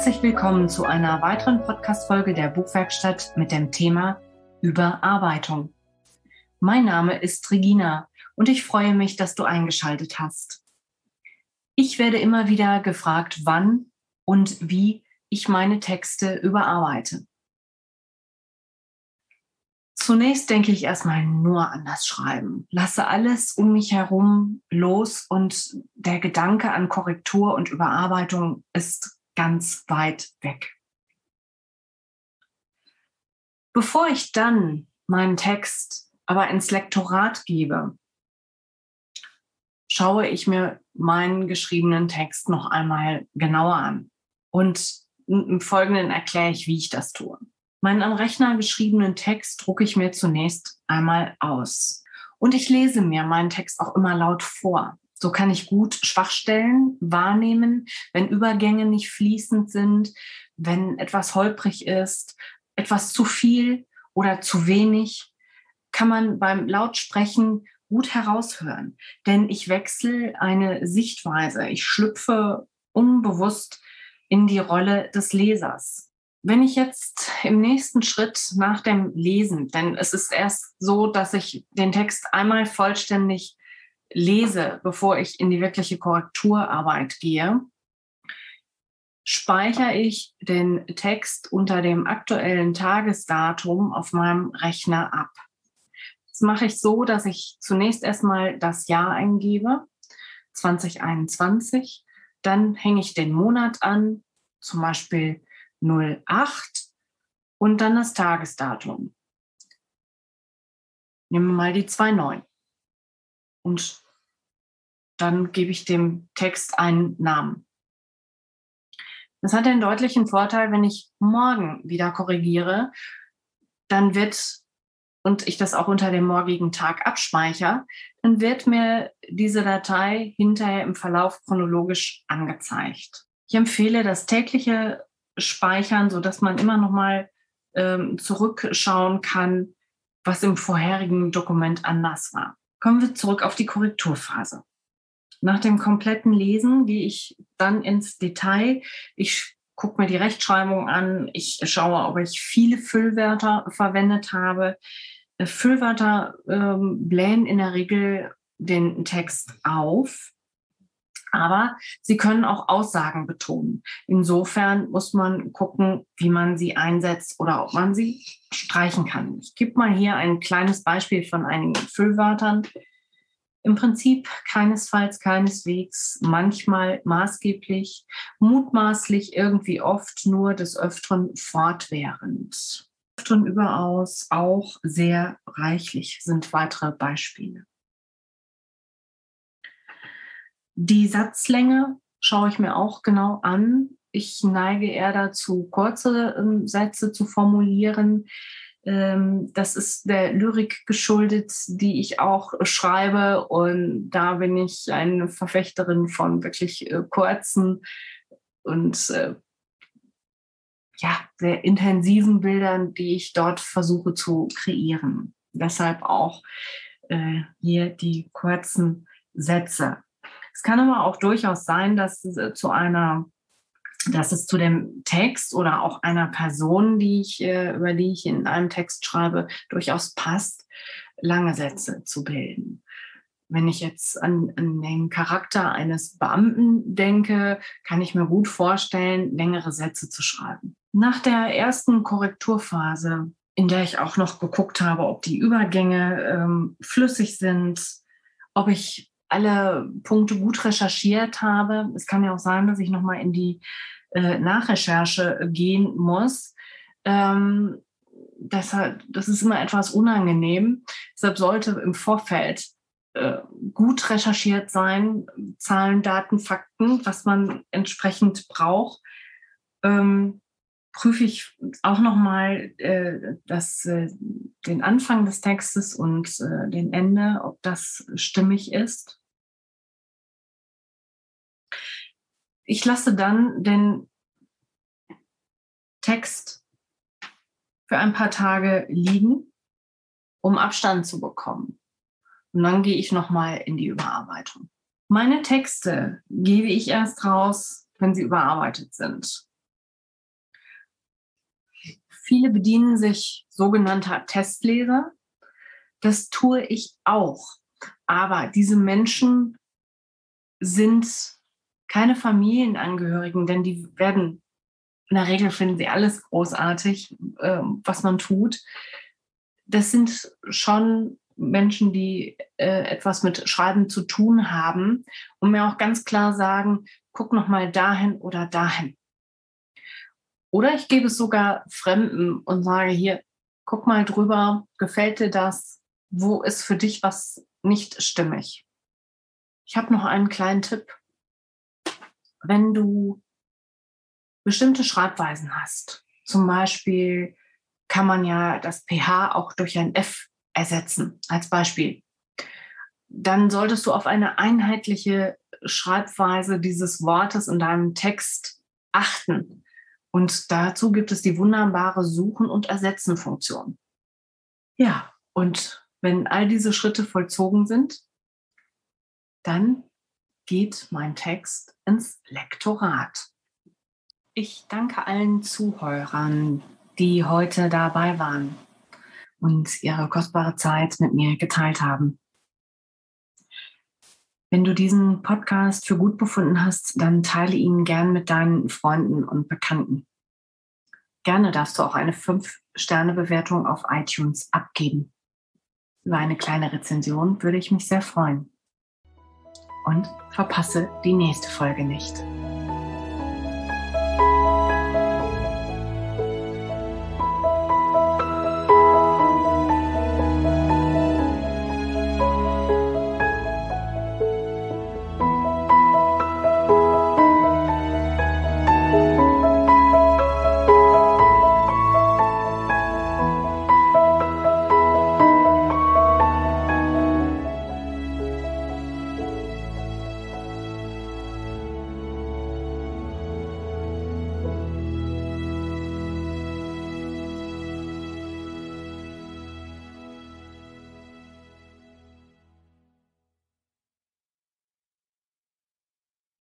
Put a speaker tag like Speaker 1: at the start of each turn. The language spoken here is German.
Speaker 1: Herzlich willkommen zu einer weiteren Podcast-Folge der Buchwerkstatt mit dem Thema Überarbeitung. Mein Name ist Regina und ich freue mich, dass du eingeschaltet hast. Ich werde immer wieder gefragt, wann und wie ich meine Texte überarbeite. Zunächst denke ich erstmal nur an das Schreiben, lasse alles um mich herum los und der Gedanke an Korrektur und Überarbeitung ist ganz weit weg. Bevor ich dann meinen Text aber ins Lektorat gebe, schaue ich mir meinen geschriebenen Text noch einmal genauer an. Und im Folgenden erkläre ich, wie ich das tue. Meinen am Rechner geschriebenen Text drucke ich mir zunächst einmal aus. Und ich lese mir meinen Text auch immer laut vor. So kann ich gut Schwachstellen wahrnehmen, wenn Übergänge nicht fließend sind, wenn etwas holprig ist, etwas zu viel oder zu wenig, kann man beim Lautsprechen gut heraushören. Denn ich wechsle eine Sichtweise. Ich schlüpfe unbewusst in die Rolle des Lesers. Wenn ich jetzt im nächsten Schritt nach dem Lesen, denn es ist erst so, dass ich den Text einmal vollständig lese, bevor ich in die wirkliche Korrekturarbeit gehe, speichere ich den Text unter dem aktuellen Tagesdatum auf meinem Rechner ab. Das mache ich so, dass ich zunächst erstmal das Jahr eingebe, 2021. Dann hänge ich den Monat an, zum Beispiel 08 und dann das Tagesdatum. Nehmen wir mal die 2.9. Und dann gebe ich dem Text einen Namen. Das hat einen deutlichen Vorteil, wenn ich morgen wieder korrigiere, dann wird und ich das auch unter dem morgigen Tag abspeichere, dann wird mir diese Datei hinterher im Verlauf chronologisch angezeigt. Ich empfehle das tägliche Speichern, so dass man immer noch mal ähm, zurückschauen kann, was im vorherigen Dokument anders war. Kommen wir zurück auf die Korrekturphase. Nach dem kompletten Lesen gehe ich dann ins Detail. Ich gucke mir die Rechtschreibung an. Ich schaue, ob ich viele Füllwörter verwendet habe. Äh, Füllwörter ähm, blähen in der Regel den Text auf, aber sie können auch Aussagen betonen. Insofern muss man gucken, wie man sie einsetzt oder ob man sie streichen kann. Ich gebe mal hier ein kleines Beispiel von einigen Füllwörtern. Im Prinzip keinesfalls, keineswegs, manchmal maßgeblich, mutmaßlich, irgendwie oft, nur des Öfteren fortwährend. Und überaus auch sehr reichlich sind weitere Beispiele. Die Satzlänge schaue ich mir auch genau an. Ich neige eher dazu, kurze ähm, Sätze zu formulieren. Ähm, das ist der Lyrik geschuldet, die ich auch schreibe. Und da bin ich eine Verfechterin von wirklich äh, kurzen und äh, ja, sehr intensiven Bildern, die ich dort versuche zu kreieren. Deshalb auch äh, hier die kurzen Sätze. Es kann aber auch durchaus sein, dass es äh, zu einer dass es zu dem Text oder auch einer Person, die ich, äh, über die ich in einem Text schreibe, durchaus passt, lange Sätze zu bilden. Wenn ich jetzt an, an, den Charakter eines Beamten denke, kann ich mir gut vorstellen, längere Sätze zu schreiben. Nach der ersten Korrekturphase, in der ich auch noch geguckt habe, ob die Übergänge ähm, flüssig sind, ob ich alle Punkte gut recherchiert habe. Es kann ja auch sein, dass ich nochmal in die äh, Nachrecherche gehen muss. Ähm, deshalb, das ist immer etwas unangenehm. Deshalb sollte im Vorfeld äh, gut recherchiert sein, Zahlen, Daten, Fakten, was man entsprechend braucht. Ähm, prüfe ich auch nochmal äh, äh, den Anfang des Textes und äh, den Ende, ob das stimmig ist. Ich lasse dann den Text für ein paar Tage liegen, um Abstand zu bekommen. Und dann gehe ich nochmal in die Überarbeitung. Meine Texte gebe ich erst raus, wenn sie überarbeitet sind. Viele bedienen sich sogenannter Testleser. Das tue ich auch. Aber diese Menschen sind keine Familienangehörigen, denn die werden, in der Regel finden sie alles großartig, äh, was man tut. Das sind schon Menschen, die äh, etwas mit Schreiben zu tun haben und mir auch ganz klar sagen, guck noch mal dahin oder dahin. Oder ich gebe es sogar Fremden und sage hier, guck mal drüber, gefällt dir das? Wo ist für dich was nicht stimmig? Ich habe noch einen kleinen Tipp. Wenn du bestimmte Schreibweisen hast, zum Beispiel kann man ja das pH auch durch ein F ersetzen, als Beispiel. Dann solltest du auf eine einheitliche Schreibweise dieses Wortes in deinem Text achten. Und dazu gibt es die wunderbare Suchen- und Ersetzen-Funktion. Ja, und wenn all diese Schritte vollzogen sind, dann geht mein Text ins Lektorat. Ich danke allen Zuhörern, die heute dabei waren und ihre kostbare Zeit mit mir geteilt haben. Wenn du diesen Podcast für gut befunden hast, dann teile ihn gern mit deinen Freunden und Bekannten. Gerne darfst du auch eine 5-Sterne-Bewertung auf iTunes abgeben. Über eine kleine Rezension würde ich mich sehr freuen. Und verpasse die nächste Folge nicht.